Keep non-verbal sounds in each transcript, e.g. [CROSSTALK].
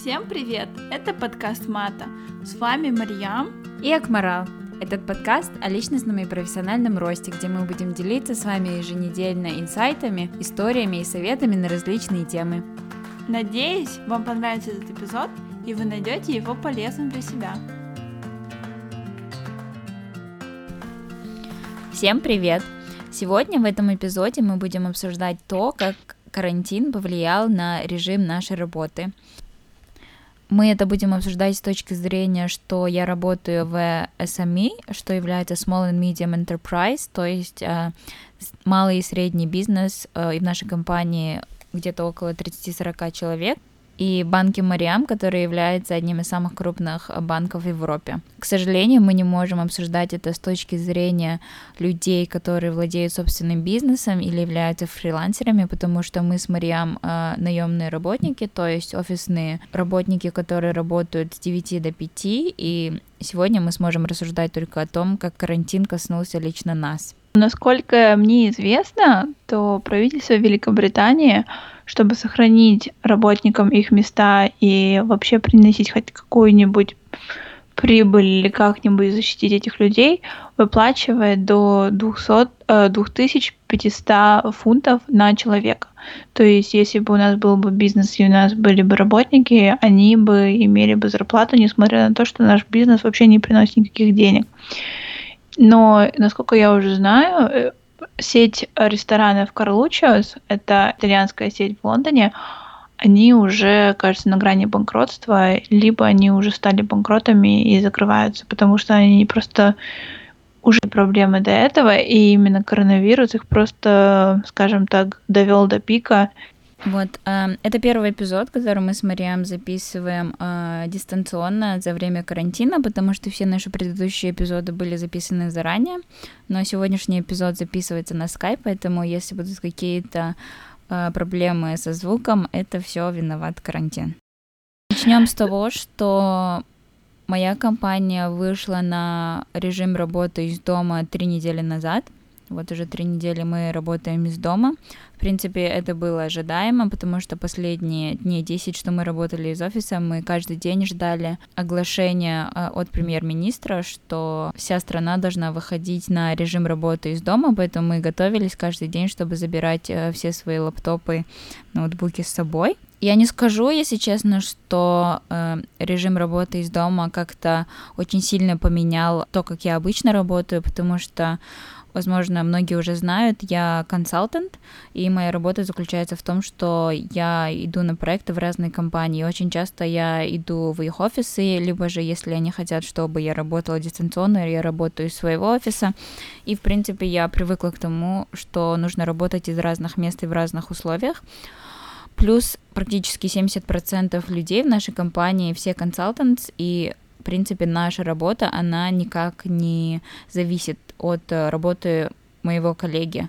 Всем привет! Это подкаст Мата. С вами Марьям и Акмарал. Этот подкаст о личностном и профессиональном росте, где мы будем делиться с вами еженедельно инсайтами, историями и советами на различные темы. Надеюсь, вам понравится этот эпизод, и вы найдете его полезным для себя. Всем привет! Сегодня в этом эпизоде мы будем обсуждать то, как карантин повлиял на режим нашей работы. Мы это будем обсуждать с точки зрения, что я работаю в SME, что является Small and Medium Enterprise, то есть э, малый и средний бизнес, э, и в нашей компании где-то около 30-40 человек и банки Мариам, который является одним из самых крупных банков в Европе. К сожалению, мы не можем обсуждать это с точки зрения людей, которые владеют собственным бизнесом или являются фрилансерами, потому что мы с Мариам э, наемные работники, то есть офисные работники, которые работают с 9 до 5, и сегодня мы сможем рассуждать только о том, как карантин коснулся лично нас. Насколько мне известно, то правительство Великобритании чтобы сохранить работникам их места и вообще приносить хоть какую-нибудь прибыль или как-нибудь защитить этих людей, выплачивает до 200, 2500 э, фунтов на человека. То есть, если бы у нас был бы бизнес и у нас были бы работники, они бы имели бы зарплату, несмотря на то, что наш бизнес вообще не приносит никаких денег. Но, насколько я уже знаю, э, сеть ресторанов Карлучиос, это итальянская сеть в Лондоне, они уже, кажется, на грани банкротства, либо они уже стали банкротами и закрываются, потому что они просто уже проблемы до этого, и именно коронавирус их просто, скажем так, довел до пика, вот, э, это первый эпизод, который мы с Мариам записываем э, дистанционно за время карантина, потому что все наши предыдущие эпизоды были записаны заранее, но сегодняшний эпизод записывается на скайп, поэтому если будут какие-то э, проблемы со звуком, это все виноват карантин. Начнем с того, что моя компания вышла на режим работы из дома три недели назад — вот уже три недели мы работаем из дома. В принципе, это было ожидаемо, потому что последние дни 10, что мы работали из офиса, мы каждый день ждали оглашения а, от премьер-министра, что вся страна должна выходить на режим работы из дома, поэтому мы готовились каждый день, чтобы забирать э, все свои лаптопы, ноутбуки с собой. Я не скажу, если честно, что э, режим работы из дома как-то очень сильно поменял то, как я обычно работаю, потому что возможно, многие уже знают, я консалтант, и моя работа заключается в том, что я иду на проекты в разные компании. Очень часто я иду в их офисы, либо же, если они хотят, чтобы я работала дистанционно, я работаю из своего офиса. И, в принципе, я привыкла к тому, что нужно работать из разных мест и в разных условиях. Плюс практически 70% людей в нашей компании все консалтанты, и в принципе, наша работа, она никак не зависит от э, работы моего коллеги.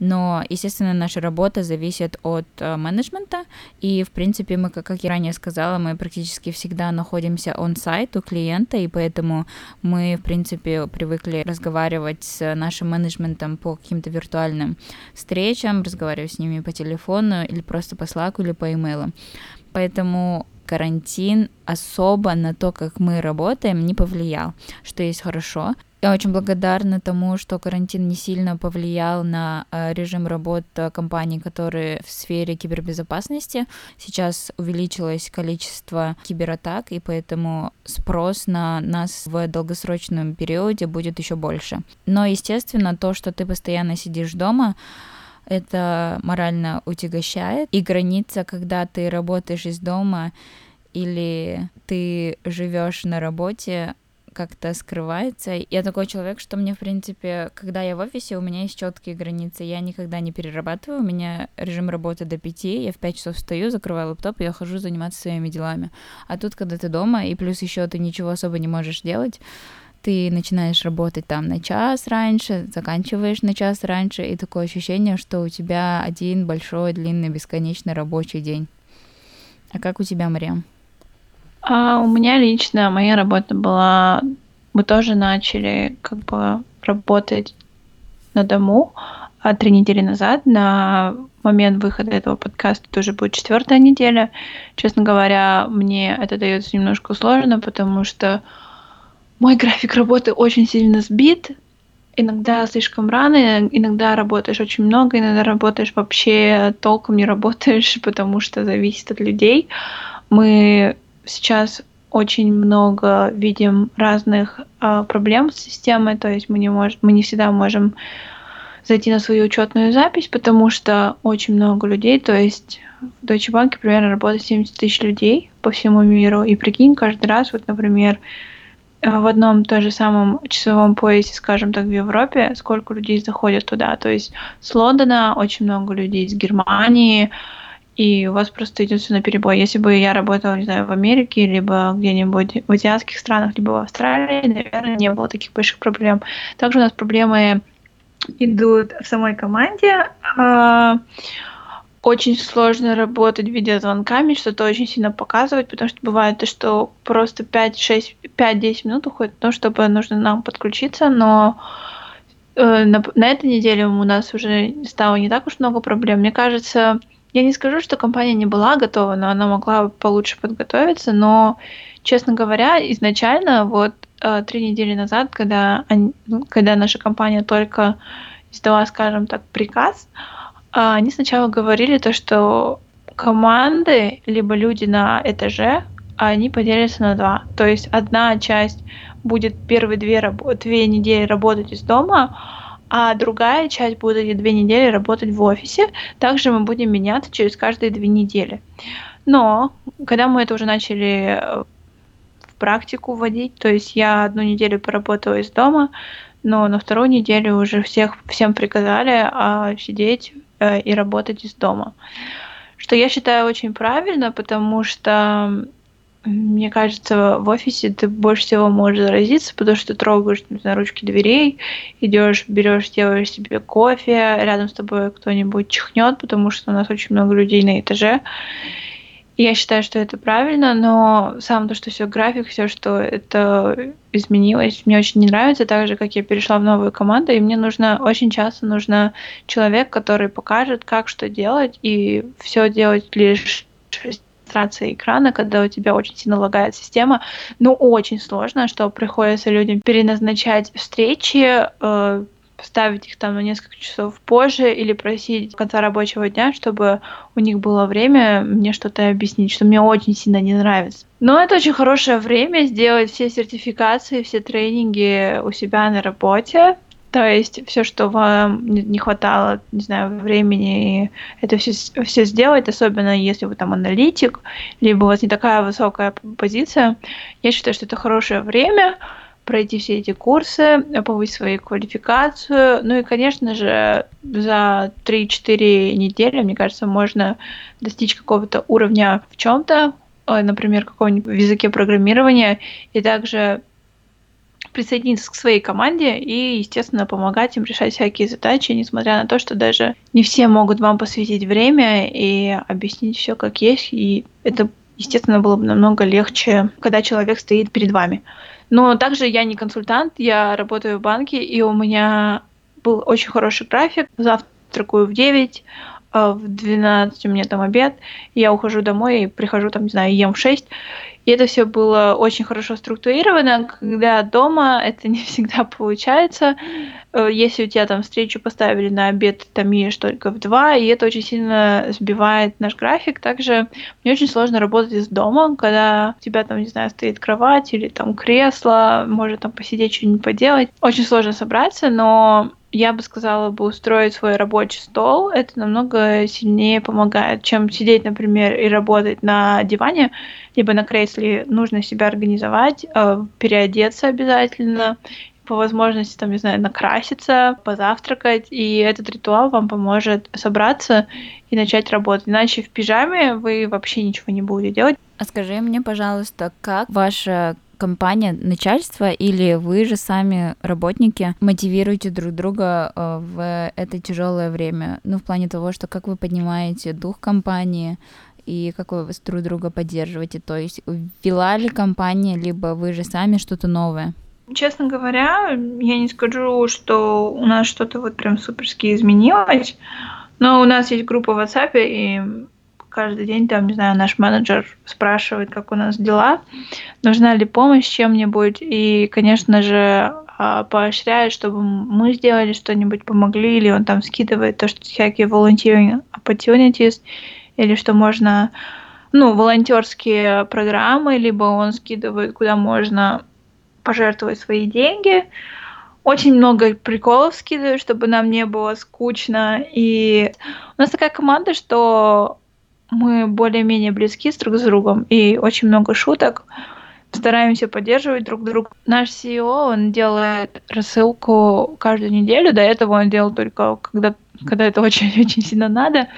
Но, естественно, наша работа зависит от э, менеджмента, и, в принципе, мы, как, я ранее сказала, мы практически всегда находимся он-сайт у клиента, и поэтому мы, в принципе, привыкли разговаривать с нашим менеджментом по каким-то виртуальным встречам, разговаривать с ними по телефону или просто по Slack или по имейлу. Поэтому карантин особо на то, как мы работаем, не повлиял, что есть хорошо. Я очень благодарна тому, что карантин не сильно повлиял на э, режим работы компаний, которые в сфере кибербезопасности. Сейчас увеличилось количество кибератак, и поэтому спрос на нас в долгосрочном периоде будет еще больше. Но, естественно, то, что ты постоянно сидишь дома, это морально утягощает. И граница, когда ты работаешь из дома или ты живешь на работе, как-то скрывается. Я такой человек, что мне, в принципе, когда я в офисе, у меня есть четкие границы. Я никогда не перерабатываю. У меня режим работы до пяти. Я в пять часов встаю, закрываю лаптоп, и я хожу заниматься своими делами. А тут, когда ты дома, и плюс еще ты ничего особо не можешь делать, ты начинаешь работать там на час раньше, заканчиваешь на час раньше, и такое ощущение, что у тебя один большой, длинный, бесконечный рабочий день. А как у тебя, Мария? А у меня лично моя работа была... Мы тоже начали как бы работать на дому а три недели назад на момент выхода этого подкаста тоже будет четвертая неделя. Честно говоря, мне это дается немножко сложно, потому что мой график работы очень сильно сбит. Иногда слишком рано, иногда работаешь очень много, иногда работаешь вообще толком не работаешь, [LAUGHS] потому что зависит от людей. Мы сейчас очень много видим разных э, проблем с системой, то есть мы не можем, мы не всегда можем зайти на свою учетную запись, потому что очень много людей, то есть в Deutsche Bank примерно работает 70 тысяч людей по всему миру, и прикинь, каждый раз, вот, например, в одном том же самом часовом поясе, скажем так, в Европе, сколько людей заходят туда. То есть с Лондона очень много людей, из Германии, и у вас просто идет все на перебой. Если бы я работала, не знаю, в Америке, либо где-нибудь в азиатских странах, либо в Австралии, наверное, не было таких больших проблем. Также у нас проблемы идут в самой команде. А, очень сложно работать видеозвонками, что-то очень сильно показывать, потому что бывает то, что просто 5-6, 5-10 минут уходит то, чтобы нужно нам подключиться, но э, на, на этой неделе у нас уже стало не так уж много проблем. Мне кажется, я не скажу, что компания не была готова, но она могла получше подготовиться, но, честно говоря, изначально вот э, три недели назад, когда, они, ну, когда наша компания только издала, скажем так, приказ, а, они сначала говорили то, что команды, либо люди на этаже, они поделятся на два. То есть одна часть будет первые две, две недели работать из дома, а другая часть будет две недели работать в офисе. Также мы будем меняться через каждые две недели. Но когда мы это уже начали э, в практику вводить, то есть я одну неделю поработала из дома, но на вторую неделю уже всех всем приказали а, сидеть Э, и работать из дома. Что я считаю очень правильно, потому что мне кажется, в офисе ты больше всего можешь заразиться, потому что ты трогаешь на ручки дверей, идешь, берешь, делаешь себе кофе, рядом с тобой кто-нибудь чихнет, потому что у нас очень много людей на этаже. Я считаю, что это правильно, но сам то, что все график, все, что это изменилось, мне очень не нравится, так же, как я перешла в новую команду, и мне нужно, очень часто нужно человек, который покажет, как что делать, и все делать лишь регистрации экрана, когда у тебя очень сильно лагает система. Ну, очень сложно, что приходится людям переназначать встречи, э, ставить их там на несколько часов позже или просить конца рабочего дня, чтобы у них было время мне что-то объяснить, что мне очень сильно не нравится. Но это очень хорошее время сделать все сертификации, все тренинги у себя на работе. То есть все, что вам не хватало, не знаю, времени, это все, все сделать, особенно если вы там аналитик, либо у вас не такая высокая позиция. Я считаю, что это хорошее время, пройти все эти курсы, повысить свою квалификацию. Ну и, конечно же, за 3-4 недели, мне кажется, можно достичь какого-то уровня в чем-то, э, например, каком-нибудь языке программирования, и также присоединиться к своей команде и, естественно, помогать им решать всякие задачи, несмотря на то, что даже не все могут вам посвятить время и объяснить все как есть. И это, естественно, было бы намного легче, когда человек стоит перед вами. Но также я не консультант, я работаю в банке, и у меня был очень хороший график. Завтракаю в 9, а в 12 у меня там обед, я ухожу домой и прихожу там, не знаю, ем в 6. И это все было очень хорошо структурировано. Когда дома это [LAUGHS] не всегда получается. Э, если у тебя там встречу поставили на обед, ты там ешь только в два, и это очень сильно сбивает наш график. Также мне очень сложно работать из дома, когда у тебя там, не знаю, стоит кровать или там кресло, может там посидеть, что-нибудь поделать. Очень сложно собраться, но я бы сказала бы устроить свой рабочий стол, это намного сильнее помогает, чем сидеть, например, и работать на диване, либо на кресле. Нужно себя организовать, э, переодеться обязательно, по возможности, там, не знаю, накраситься, позавтракать, и этот ритуал вам поможет собраться и начать работать. Иначе в пижаме вы вообще ничего не будете делать. А скажи мне, пожалуйста, как ваша компания, начальство или вы же сами работники мотивируете друг друга э, в это тяжелое время? Ну, в плане того, что как вы поднимаете дух компании и как вы друг друга поддерживаете? То есть ввела ли компания, либо вы же сами что-то новое? Честно говоря, я не скажу, что у нас что-то вот прям суперски изменилось, Но у нас есть группа в WhatsApp, и каждый день там, не знаю, наш менеджер спрашивает, как у нас дела, нужна ли помощь чем-нибудь, и, конечно же, а, поощряет, чтобы мы сделали что-нибудь, помогли, или он там скидывает то, что всякие volunteering opportunities, или что можно, ну, волонтерские программы, либо он скидывает, куда можно пожертвовать свои деньги. Очень много приколов скидывает, чтобы нам не было скучно. И у нас такая команда, что мы более-менее близки с друг с другом, и очень много шуток стараемся поддерживать друг друга. Наш CEO, он делает рассылку каждую неделю. До этого он делал только когда, когда это очень-очень [LAUGHS] сильно надо.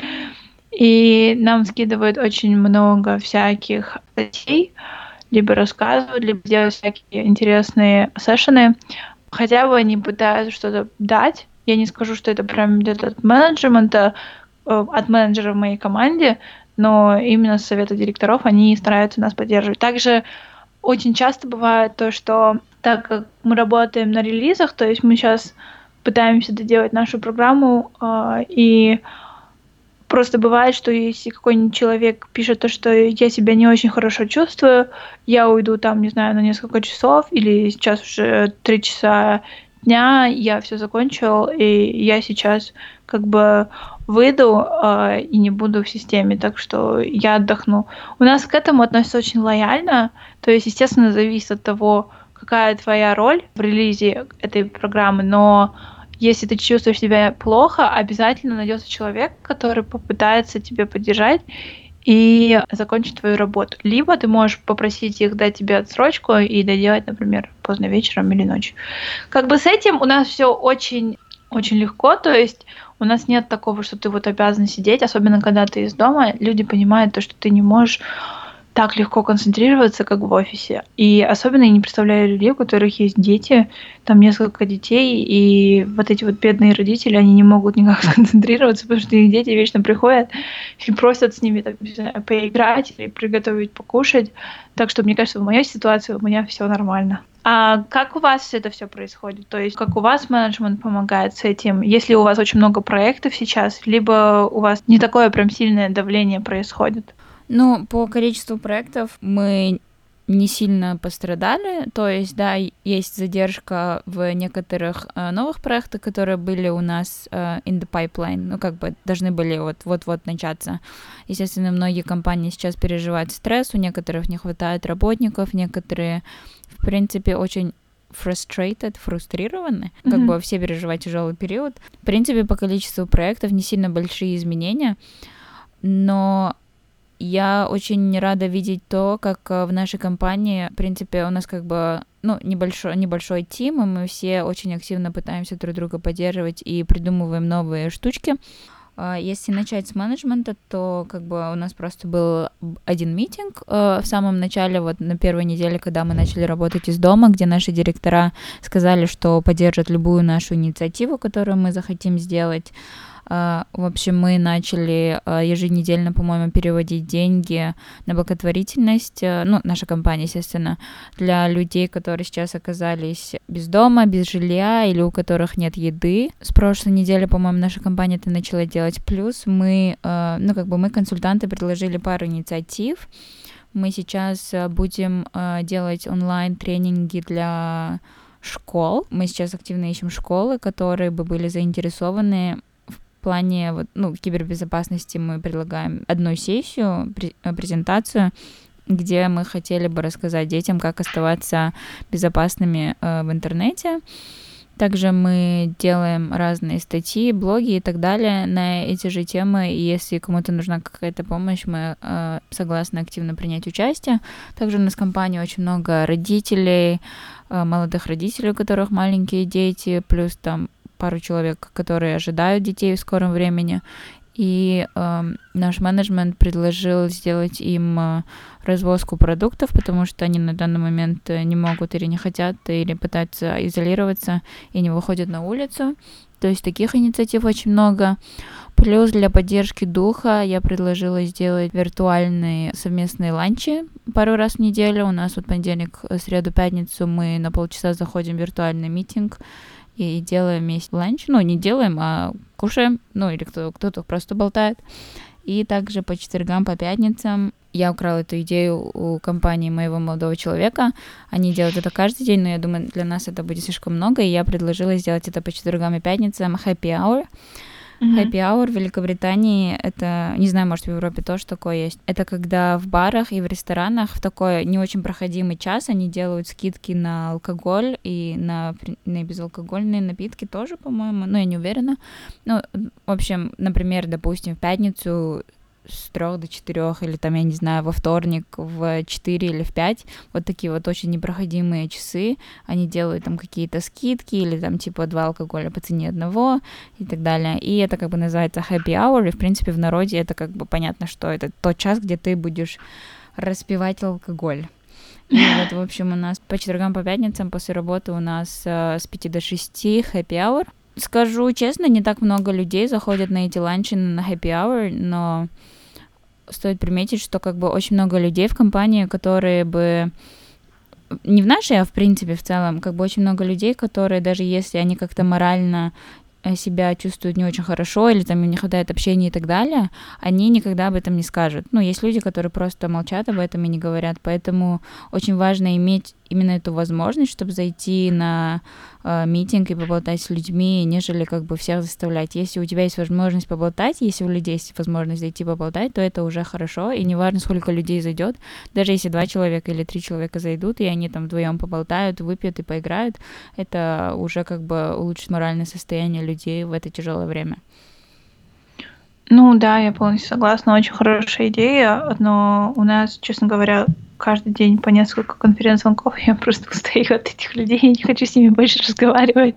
И нам скидывают очень много всяких статей, либо рассказывают, либо делают всякие интересные сессионы. Хотя бы они пытаются что-то дать. Я не скажу, что это прям где-то от менеджмента, э, от менеджера в моей команде, но именно с совета директоров они стараются нас поддерживать. Также очень часто бывает то, что так как мы работаем на релизах, то есть мы сейчас пытаемся доделать нашу программу, э, и просто бывает, что если какой-нибудь человек пишет то, что я себя не очень хорошо чувствую, я уйду там, не знаю, на несколько часов, или сейчас уже три часа дня, я все закончил, и я сейчас как бы выйду э, и не буду в системе, так что я отдохну. У нас к этому относятся очень лояльно, то есть, естественно, зависит от того, какая твоя роль в релизе этой программы, но если ты чувствуешь себя плохо, обязательно найдется человек, который попытается тебе поддержать и закончить твою работу. Либо ты можешь попросить их дать тебе отсрочку и доделать, например, поздно вечером или ночью. Как бы с этим у нас все очень очень легко, то есть у нас нет такого, что ты вот обязан сидеть, особенно когда ты из дома, люди понимают то, что ты не можешь так легко концентрироваться, как в офисе. И особенно я не представляю людей, у которых есть дети, там несколько детей, и вот эти вот бедные родители, они не могут никак [LAUGHS] сконцентрироваться, потому что их дети вечно приходят и просят с ними так, знаю, поиграть или приготовить покушать. Так что, мне кажется, в моей ситуации у меня все нормально. А как у вас это все происходит? То есть как у вас менеджмент помогает с этим? Если у вас очень много проектов сейчас, либо у вас не такое прям сильное давление происходит? Ну, по количеству проектов мы не сильно пострадали, то есть, да, есть задержка в некоторых э, новых проектах, которые были у нас э, in the pipeline, ну, как бы должны были вот вот-вот начаться. Естественно, многие компании сейчас переживают стресс, у некоторых не хватает работников, некоторые, в принципе, очень frustrated, фрустрированы, mm-hmm. как бы все переживают тяжелый период. В принципе, по количеству проектов не сильно большие изменения, но я очень рада видеть то, как э, в нашей компании, в принципе, у нас как бы ну, небольшой, небольшой тим, и мы все очень активно пытаемся друг друга поддерживать и придумываем новые штучки. А, если начать с менеджмента, то как бы у нас просто был один митинг э, в самом начале, вот на первой неделе, когда мы начали работать из дома, где наши директора сказали, что поддержат любую нашу инициативу, которую мы захотим сделать. А, в общем, мы начали а, еженедельно, по-моему, переводить деньги на благотворительность, а, ну, наша компания, естественно, для людей, которые сейчас оказались без дома, без жилья или у которых нет еды. С прошлой недели, по-моему, наша компания это начала делать. Плюс мы, ну, как бы мы, консультанты, предложили пару инициатив. Мы сейчас будем делать онлайн-тренинги для школ. Мы сейчас активно ищем школы, которые бы были заинтересованы плане вот, ну, кибербезопасности мы предлагаем одну сессию, э, презентацию, где мы хотели бы рассказать детям, как оставаться безопасными э, в интернете. Также мы делаем разные статьи, блоги и так далее на эти же темы. И если кому-то нужна какая-то помощь, мы э, согласны активно принять участие. Также у нас в компании очень много родителей, э, молодых родителей, у которых маленькие дети, плюс там пару человек, которые ожидают детей в скором времени. И э, наш менеджмент предложил сделать им э, развозку продуктов, потому что они на данный момент э, не могут или не хотят, или пытаются изолироваться и не выходят на улицу. То есть таких инициатив очень много. Плюс для поддержки духа я предложила сделать виртуальные совместные ланчи пару раз в неделю. У нас вот понедельник, среду, пятницу мы на полчаса заходим в виртуальный митинг и делаем вместе ланч. Ну, не делаем, а кушаем, ну, или кто, кто-то просто болтает. И также по четвергам, по пятницам я украла эту идею у компании моего молодого человека. Они делают это каждый день, но я думаю, для нас это будет слишком много, и я предложила сделать это по четвергам и пятницам happy hour. Mm-hmm. Happy hour в Великобритании это, не знаю, может в Европе тоже такое есть. Это когда в барах и в ресторанах в такой не очень проходимый час они делают скидки на алкоголь и на, на безалкогольные напитки тоже, по-моему, но я не уверена. Ну, в общем, например, допустим, в пятницу с трех до четырех, или там, я не знаю, во вторник в 4 или в 5, вот такие вот очень непроходимые часы, они делают там какие-то скидки, или там типа два алкоголя по цене одного, и так далее. И это как бы называется happy hour, и в принципе в народе это как бы понятно, что это тот час, где ты будешь распивать алкоголь. И [LAUGHS] вот, в общем, у нас по четвергам, по пятницам после работы у нас э, с 5 до 6 happy hour. Скажу честно, не так много людей заходят на эти ланчи на happy hour, но стоит приметить, что как бы очень много людей в компании, которые бы не в нашей, а в принципе в целом, как бы очень много людей, которые даже если они как-то морально Э, себя чувствуют не очень хорошо, или там им не хватает общения и так далее, они никогда об этом не скажут. Ну, есть люди, которые просто молчат об этом и не говорят, поэтому очень важно иметь именно эту возможность, чтобы зайти на э, митинг и поболтать с людьми, нежели как бы всех заставлять. Если у тебя есть возможность поболтать, если у людей есть возможность зайти поболтать, то это уже хорошо, и неважно, сколько людей зайдет, даже если два человека или три человека зайдут, и они там вдвоем поболтают, выпьют и поиграют, это уже как бы улучшит моральное состояние людей в это тяжелое время. Ну да, я полностью согласна, очень хорошая идея, но у нас, честно говоря, каждый день по несколько конференц-звонков, [LAUGHS] я просто устаю от этих людей, я не хочу с ними больше разговаривать.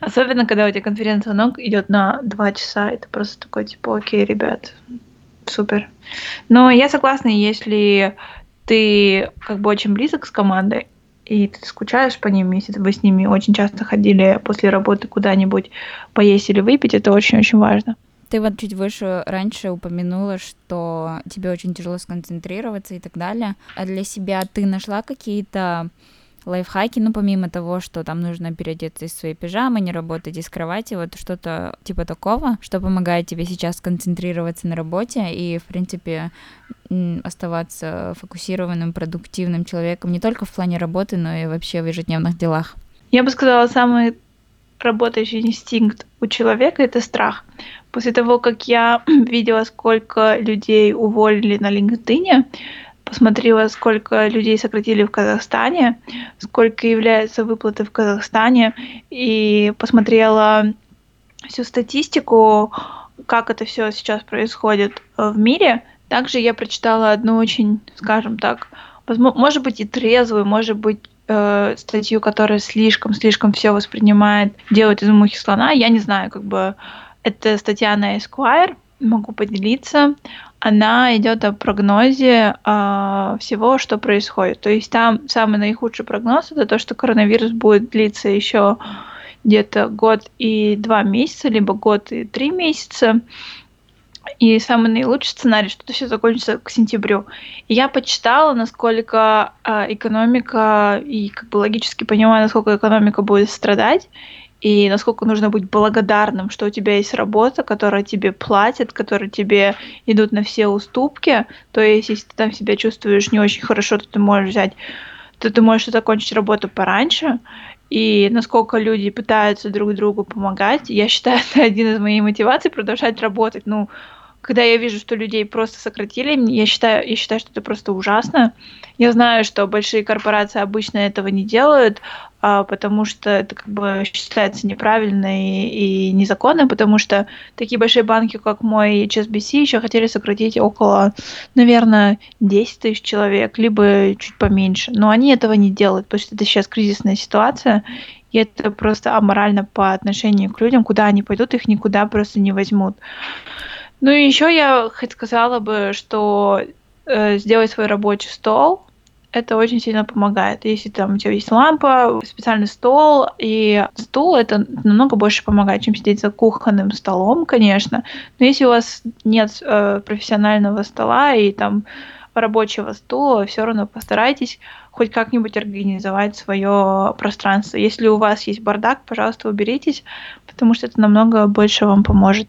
Особенно, когда у тебя конференц-звонок идет на два часа, это просто такой, типа, окей, ребят, супер. Но я согласна, если ты как бы очень близок с командой, и ты скучаешь по ним, если вы с ними очень часто ходили после работы куда-нибудь поесть или выпить, это очень-очень важно. Ты вот чуть выше раньше упомянула, что тебе очень тяжело сконцентрироваться и так далее. А для себя ты нашла какие-то лайфхаки, ну, помимо того, что там нужно переодеться из своей пижамы, не работать из кровати, вот что-то типа такого, что помогает тебе сейчас сконцентрироваться на работе и, в принципе, оставаться фокусированным, продуктивным человеком не только в плане работы, но и вообще в ежедневных делах? Я бы сказала, самый работающий инстинкт у человека — это страх. После того, как я [CLEARS THROAT] видела, сколько людей уволили на LinkedIn, посмотрела, сколько людей сократили в Казахстане, сколько является выплаты в Казахстане, и посмотрела всю статистику, как это все сейчас происходит в мире. Также я прочитала одну очень, скажем так, может быть и трезвую, может быть э, статью, которая слишком-слишком все воспринимает, делает из мухи слона. Я не знаю, как бы это статья на Esquire, могу поделиться. Она идет о прогнозе э, всего, что происходит. То есть там самый наихудший прогноз это то, что коронавирус будет длиться еще где-то год и два месяца, либо год и три месяца. И самый наилучший сценарий, что это все закончится к сентябрю. И я почитала, насколько э, экономика, и как бы логически понимаю, насколько экономика будет страдать, и насколько нужно быть благодарным, что у тебя есть работа, которая тебе платит, которая тебе идут на все уступки. То есть, если ты там себя чувствуешь не очень хорошо, то ты можешь взять, то ты можешь закончить работу пораньше. И насколько люди пытаются друг другу помогать, я считаю, [LAUGHS] это один из моих мотиваций продолжать работать. Ну, когда я вижу, что людей просто сократили, я считаю, я считаю, что это просто ужасно. Я знаю, что большие корпорации обычно этого не делают, а, потому что это как бы считается неправильно и, и незаконно, потому что такие большие банки, как мой HSBC, еще хотели сократить около, наверное, 10 тысяч человек, либо чуть поменьше. Но они этого не делают, потому что это сейчас кризисная ситуация, и это просто аморально по отношению к людям, куда они пойдут, их никуда просто не возьмут. Ну и еще я хоть сказала бы, что э, сделать свой рабочий стол, это очень сильно помогает. Если там у тебя есть лампа, специальный стол и стул, это намного больше помогает, чем сидеть за кухонным столом, конечно. Но если у вас нет э, профессионального стола и там рабочего стула, все равно постарайтесь хоть как-нибудь организовать свое пространство. Если у вас есть бардак, пожалуйста, уберитесь, потому что это намного больше вам поможет.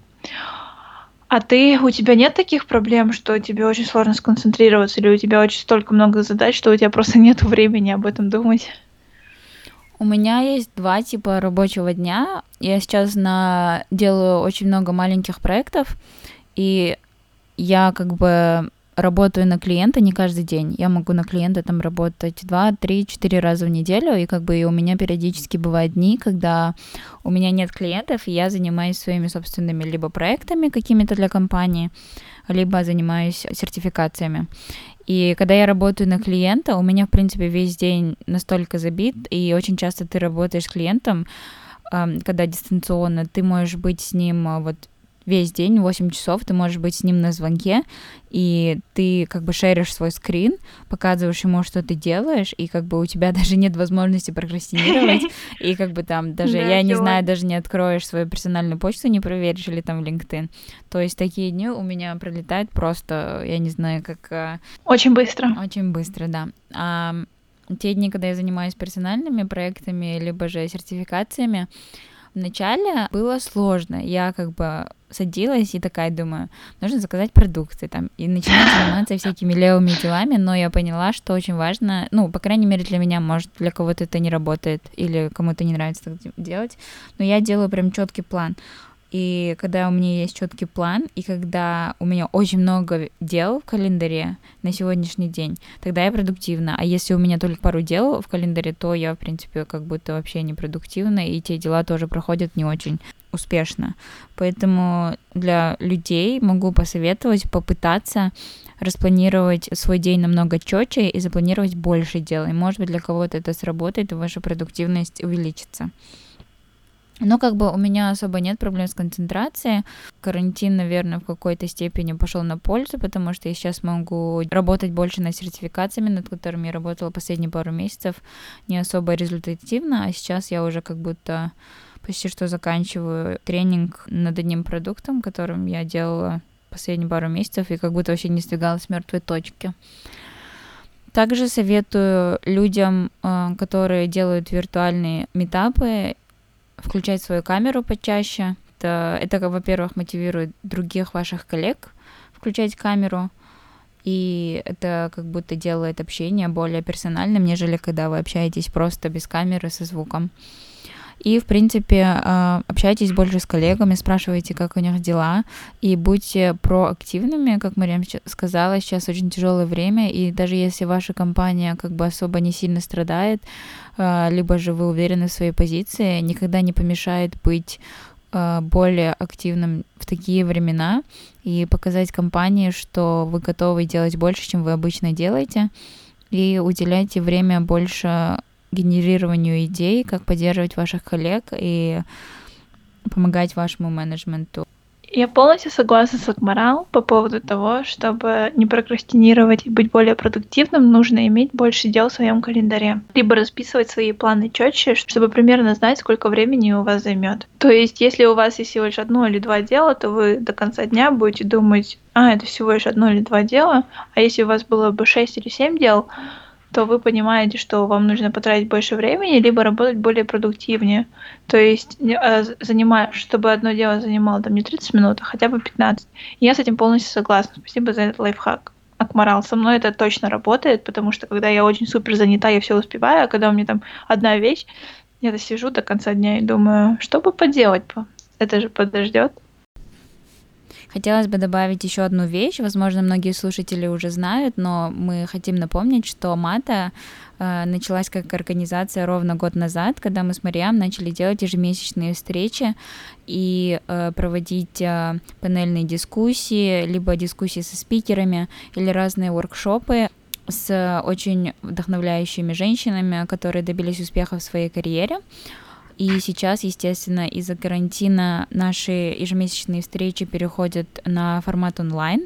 А ты, у тебя нет таких проблем, что тебе очень сложно сконцентрироваться, или у тебя очень столько много задач, что у тебя просто [LAUGHS] нет времени об этом думать? У меня есть два типа рабочего дня. Я сейчас на... делаю очень много маленьких проектов, и я как бы работаю на клиента не каждый день. Я могу на клиента там работать два, три, четыре раза в неделю, и как бы и у меня периодически бывают дни, когда у меня нет клиентов, и я занимаюсь своими собственными либо проектами какими-то для компании, либо занимаюсь сертификациями. И когда я работаю на клиента, у меня, в принципе, весь день настолько забит, и очень часто ты работаешь с клиентом, когда дистанционно, ты можешь быть с ним а, вот весь день, 8 часов, ты можешь быть с ним на звонке, и ты как бы шеришь свой скрин, показываешь ему, что ты делаешь, и как бы у тебя [LAUGHS] даже нет возможности прокрастинировать, [LAUGHS] и как бы там даже, я не знаю, даже не откроешь свою персональную почту, не проверишь, или там LinkedIn. То есть такие дни у меня пролетают просто, я не знаю, как... А, очень быстро. Очень быстро, да. А те дни, когда я занимаюсь персональными проектами, либо же сертификациями, Вначале было сложно. Я как бы садилась и такая думаю, нужно заказать продукты там и начинать [LAUGHS] заниматься всякими левыми делами, но я поняла, что очень важно, ну, по крайней мере для меня, может, для кого-то это не работает или кому-то не нравится так делать, но я делаю прям четкий план. И когда у меня есть четкий план, и когда у меня очень много дел в календаре на сегодняшний день, тогда я продуктивна. А если у меня только пару дел в календаре, то я, в принципе, как будто вообще не продуктивна, и те дела тоже проходят не очень успешно. Поэтому для людей могу посоветовать попытаться распланировать свой день намного четче и запланировать больше дел. И, может быть, для кого-то это сработает, и ваша продуктивность увеличится. Но как бы у меня особо нет проблем с концентрацией. Карантин, наверное, в какой-то степени пошел на пользу, потому что я сейчас могу работать больше над сертификациями, над которыми я работала последние пару месяцев, не особо результативно, а сейчас я уже как будто почти что заканчиваю тренинг над одним продуктом, которым я делала последние пару месяцев, и как будто вообще не сдвигалась с мертвой точки. Также советую людям, э, которые делают виртуальные метапы включать свою камеру почаще. Это, это во-первых, мотивирует других ваших коллег включать камеру, и это как будто делает общение более персональным, нежели когда вы общаетесь просто без камеры со звуком. И, в принципе, а, общайтесь больше с коллегами, спрашивайте, как у них дела, и будьте проактивными, как Мариам сказала, сейчас очень тяжелое время, и даже если ваша компания как бы особо не сильно страдает, а, либо же вы уверены в своей позиции, никогда не помешает быть а, более активным в такие времена и показать компании, что вы готовы делать больше, чем вы обычно делаете, и уделяйте время больше генерированию идей, как поддерживать ваших коллег и помогать вашему менеджменту. Я полностью согласна с Акмарал по поводу того, чтобы не прокрастинировать и быть более продуктивным, нужно иметь больше дел в своем календаре. Либо расписывать свои планы четче, чтобы примерно знать, сколько времени у вас займет. То есть, если у вас есть всего лишь одно или два дела, то вы до конца дня будете думать, а, это всего лишь одно или два дела. А если у вас было бы шесть или семь дел, то вы понимаете, что вам нужно потратить больше времени, либо работать более продуктивнее. То есть, э, занимая, чтобы одно дело занимало там не 30 минут, а хотя бы 15. И я с этим полностью согласна. Спасибо за этот лайфхак. Акмарал, со мной это точно работает, потому что когда я очень супер занята, я все успеваю, а когда у меня там одна вещь, я сижу до конца дня и думаю, что бы поделать? Это же подождет. Хотелось бы добавить еще одну вещь, возможно, многие слушатели уже знают, но мы хотим напомнить, что Мата э, началась как организация ровно год назад, когда мы с Мариам начали делать ежемесячные встречи и э, проводить э, панельные дискуссии, либо дискуссии со спикерами или разные воркшопы с очень вдохновляющими женщинами, которые добились успеха в своей карьере. И сейчас, естественно, из-за карантина наши ежемесячные встречи переходят на формат онлайн.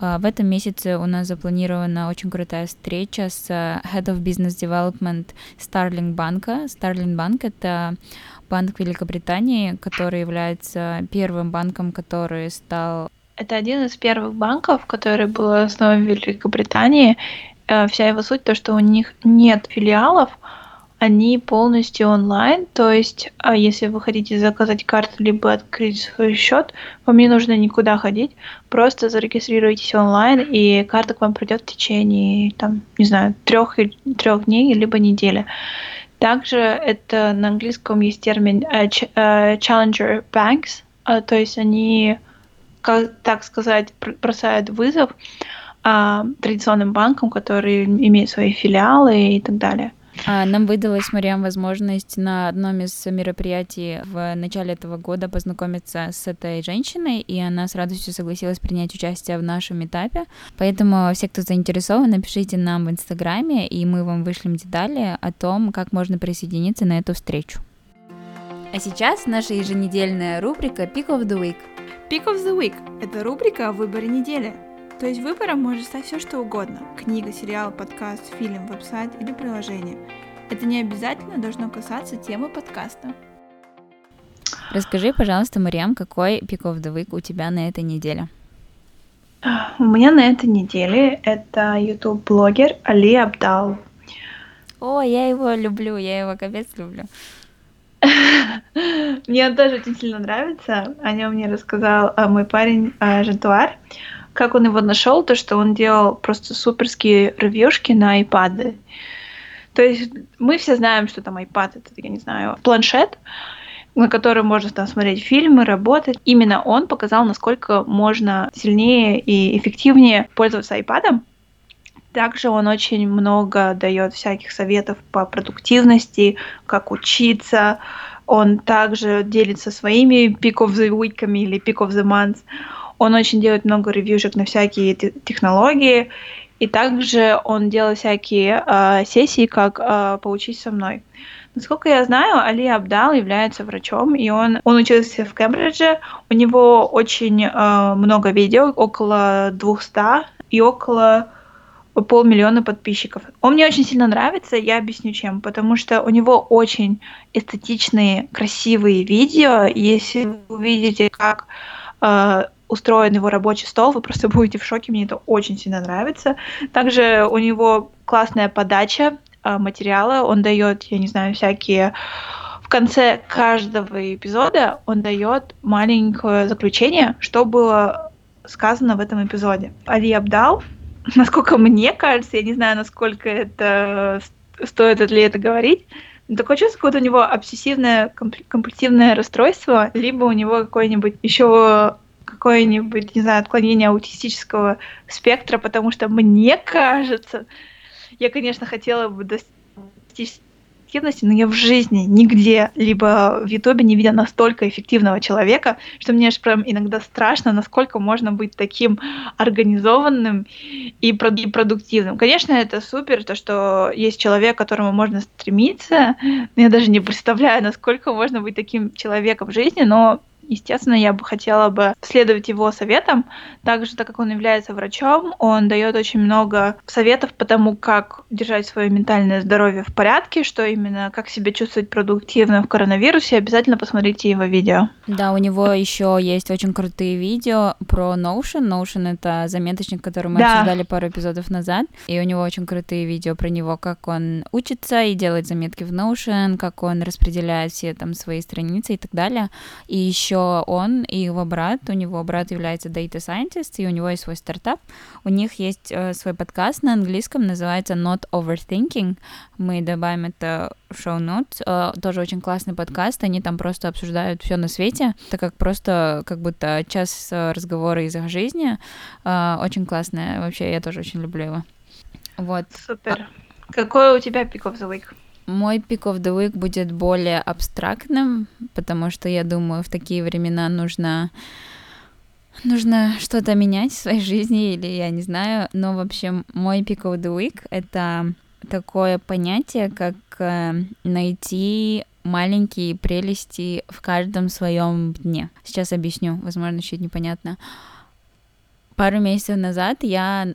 А, в этом месяце у нас запланирована очень крутая встреча с Head of Business Development Starling банка. Starling банк — это банк Великобритании, который является первым банком, который стал Это один из первых банков, который был основан в Великобритании. Э, вся его суть то, что у них нет филиалов, они полностью онлайн, то есть а если вы хотите заказать карту либо открыть свой счет, вам не нужно никуда ходить, просто зарегистрируйтесь онлайн, и карта к вам придет в течение, там, не знаю, трех, трех дней, либо недели. Также это на английском есть термин uh, challenger banks, uh, то есть они, как так сказать, бросают вызов uh, традиционным банкам, которые имеют свои филиалы и так далее. А, нам выдалась, Мариам, возможность на одном из мероприятий в начале этого года познакомиться с этой женщиной, и она с радостью согласилась принять участие в нашем этапе. Поэтому все, кто заинтересован, напишите нам в Инстаграме, и мы вам вышлем детали о том, как можно присоединиться на эту встречу. А сейчас наша еженедельная рубрика Pick of the Week. Pick of the Week – это рубрика о выборе недели – то есть выбором может стать все что угодно – книга, сериал, подкаст, фильм, веб-сайт или приложение. Это не обязательно должно касаться темы подкаста. Расскажи, пожалуйста, Мариам, какой пик of the week у тебя на этой неделе? У меня на этой неделе это YouTube-блогер Али Абдал. О, я его люблю, я его капец люблю. [LAUGHS] Мне он тоже очень сильно нравится. О нем мне рассказал а, мой парень а, Жантуар как он его нашел, то что он делал просто суперские ревьюшки на iPad. То есть мы все знаем, что там iPad это, я не знаю, планшет, на котором можно там смотреть фильмы, работать. Именно он показал, насколько можно сильнее и эффективнее пользоваться iPad. Также он очень много дает всяких советов по продуктивности, как учиться. Он также делится своими pick of the week или pick of the month. Он очень делает много ревьюшек на всякие технологии, и также он делает всякие э, сессии, как э, «Поучись со мной». Насколько я знаю, Али Абдал является врачом, и он, он учился в Кембридже. У него очень э, много видео, около 200 и около полмиллиона подписчиков. Он мне очень сильно нравится, я объясню чем. Потому что у него очень эстетичные, красивые видео. Если вы увидите, как устроен его рабочий стол, вы просто [LAUGHS] будете в шоке, мне это очень сильно нравится. Также у него классная подача э, материала, он дает, я не знаю, всякие в конце каждого эпизода он дает маленькое заключение, что было сказано в этом эпизоде. Али Абдал, [LAUGHS] насколько мне кажется, я не знаю, насколько это стоит ли это говорить, такое чувство, какое-то у него обсессивное компульсивное расстройство, либо у него какое-нибудь еще какое-нибудь, не знаю, отклонение аутистического спектра, потому что мне кажется, я, конечно, хотела бы достичь эффективности, но я в жизни нигде, либо в Ютубе не видела настолько эффективного человека, что мне аж прям иногда страшно, насколько можно быть таким организованным и продуктивным. Конечно, это супер, то, что есть человек, к которому можно стремиться. Я даже не представляю, насколько можно быть таким человеком в жизни, но Естественно, я бы хотела бы следовать его советам. Также, так как он является врачом, он дает очень много советов по тому, как держать свое ментальное здоровье в порядке, что именно, как себя чувствовать продуктивно в коронавирусе. Обязательно посмотрите его видео. Да, у него еще есть очень крутые видео про Notion. Notion — это заметочник, который мы да. обсуждали пару эпизодов назад. И у него очень крутые видео про него, как он учится и делает заметки в Notion, как он распределяет все там свои страницы и так далее. И еще он и его брат, у него брат является data scientist, и у него есть свой стартап. У них есть э, свой подкаст на английском, называется Not Overthinking. Мы добавим это в шоу-нот. Э, тоже очень классный подкаст, они там просто обсуждают все на свете, так как просто как будто час э, разговора из их жизни. Очень классное, вообще я тоже очень люблю его. Вот. Супер. Какой у тебя pick of the week? Мой pick of the week будет более абстрактным, потому что я думаю, в такие времена нужно нужно что-то менять в своей жизни, или я не знаю, но, в общем, мой pick of the week — это такое понятие, как э, найти маленькие прелести в каждом своем дне. Сейчас объясню, возможно, чуть непонятно. Пару месяцев назад я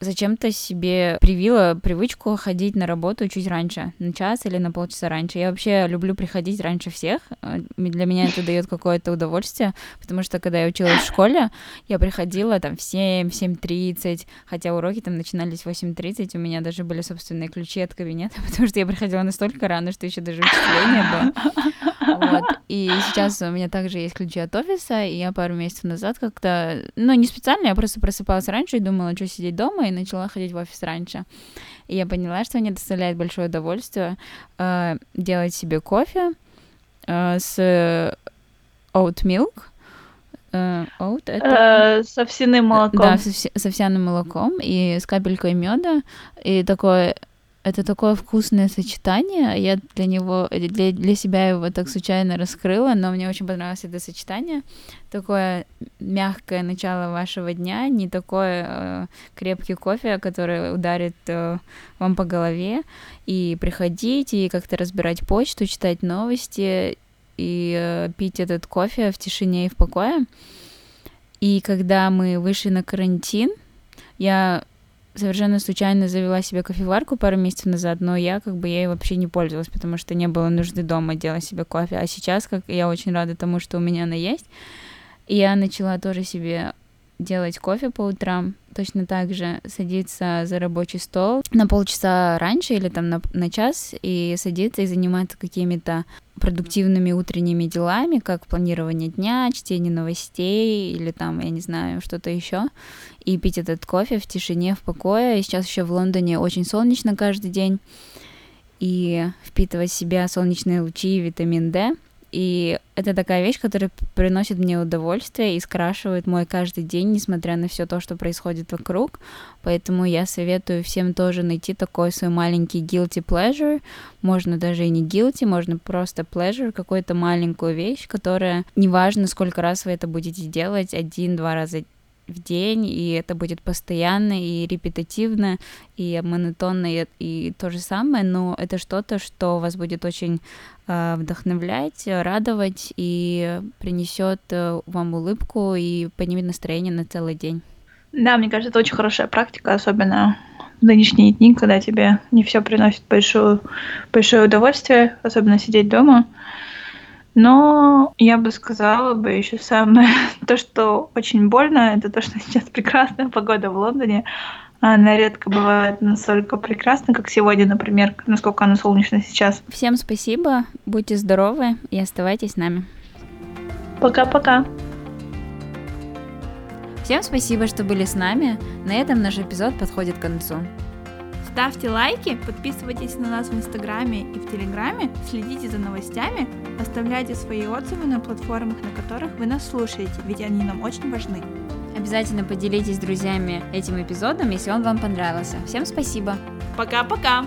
зачем-то себе привила привычку ходить на работу чуть раньше, на час или на полчаса раньше. Я вообще люблю приходить раньше всех. Э, для меня это дает какое-то удовольствие, потому что когда я училась в школе, я приходила там в 7, 7.30, хотя уроки там начинались в 8.30, у меня даже были собственные ключи от кабинета, [LAUGHS] потому что я приходила настолько рано, что еще даже впечатление было. И сейчас у меня также есть ключи от офиса, и я пару месяцев назад как-то, ну, не специально, я просто просыпалась раньше и думала, что сидеть дома, и начала ходить в офис раньше. И я поняла, что мне доставляет большое удовольствие э, делать себе кофе э, с oat milk. Э, oat это... Э, с овсяным молоком. Да, с, с овсяным молоком и с капелькой меда. И такое это такое вкусное сочетание. Я для него, для, для себя его так случайно раскрыла, но мне очень понравилось это сочетание. Такое мягкое начало вашего дня, не такой э, крепкий кофе, который ударит э, вам по голове. И приходить, и как-то разбирать почту, читать новости, и э, пить этот кофе в тишине и в покое. И когда мы вышли на карантин, я совершенно случайно завела себе кофеварку пару месяцев назад, но я как бы ей вообще не пользовалась, потому что не было нужды дома делать себе кофе. А сейчас как я очень рада тому, что у меня она есть. Я начала тоже себе делать кофе по утрам, точно так же садиться за рабочий стол на полчаса раньше или там на, на час и садиться и заниматься какими-то продуктивными утренними делами, как планирование дня, чтение новостей или там, я не знаю, что-то еще, и пить этот кофе в тишине, в покое. И сейчас еще в Лондоне очень солнечно каждый день, и впитывать в себя солнечные лучи и витамин D — и это такая вещь, которая приносит мне удовольствие и скрашивает мой каждый день, несмотря на все то, что происходит вокруг. Поэтому я советую всем тоже найти такой свой маленький guilty pleasure. Можно даже и не guilty, можно просто pleasure, какую-то маленькую вещь, которая неважно, сколько раз вы это будете делать, один-два раза в день, и это будет постоянно и репетативно, и монотонно, и, и то же самое, но это что-то, что вас будет очень э, вдохновлять, радовать и принесет э, вам улыбку и поднимет настроение на целый день. Да, мне кажется, это очень хорошая практика, особенно в нынешние дни, когда тебе не все приносит большое, большое удовольствие, особенно сидеть дома. Но я бы сказала бы еще самое, [LAUGHS] то, что очень больно, это то, что [LAUGHS] сейчас прекрасная погода в Лондоне. Она редко бывает настолько прекрасна, как сегодня, например, насколько она солнечна сейчас. Всем спасибо, будьте здоровы и оставайтесь с нами. Пока-пока. Всем спасибо, что были с нами. На этом наш эпизод подходит к концу. Ставьте лайки, подписывайтесь на нас в Инстаграме и в Телеграме, следите за новостями, оставляйте свои отзывы на платформах, на которых вы нас слушаете, ведь они нам очень важны. Обязательно поделитесь с друзьями этим эпизодом, если он вам понравился. Всем спасибо. Пока-пока.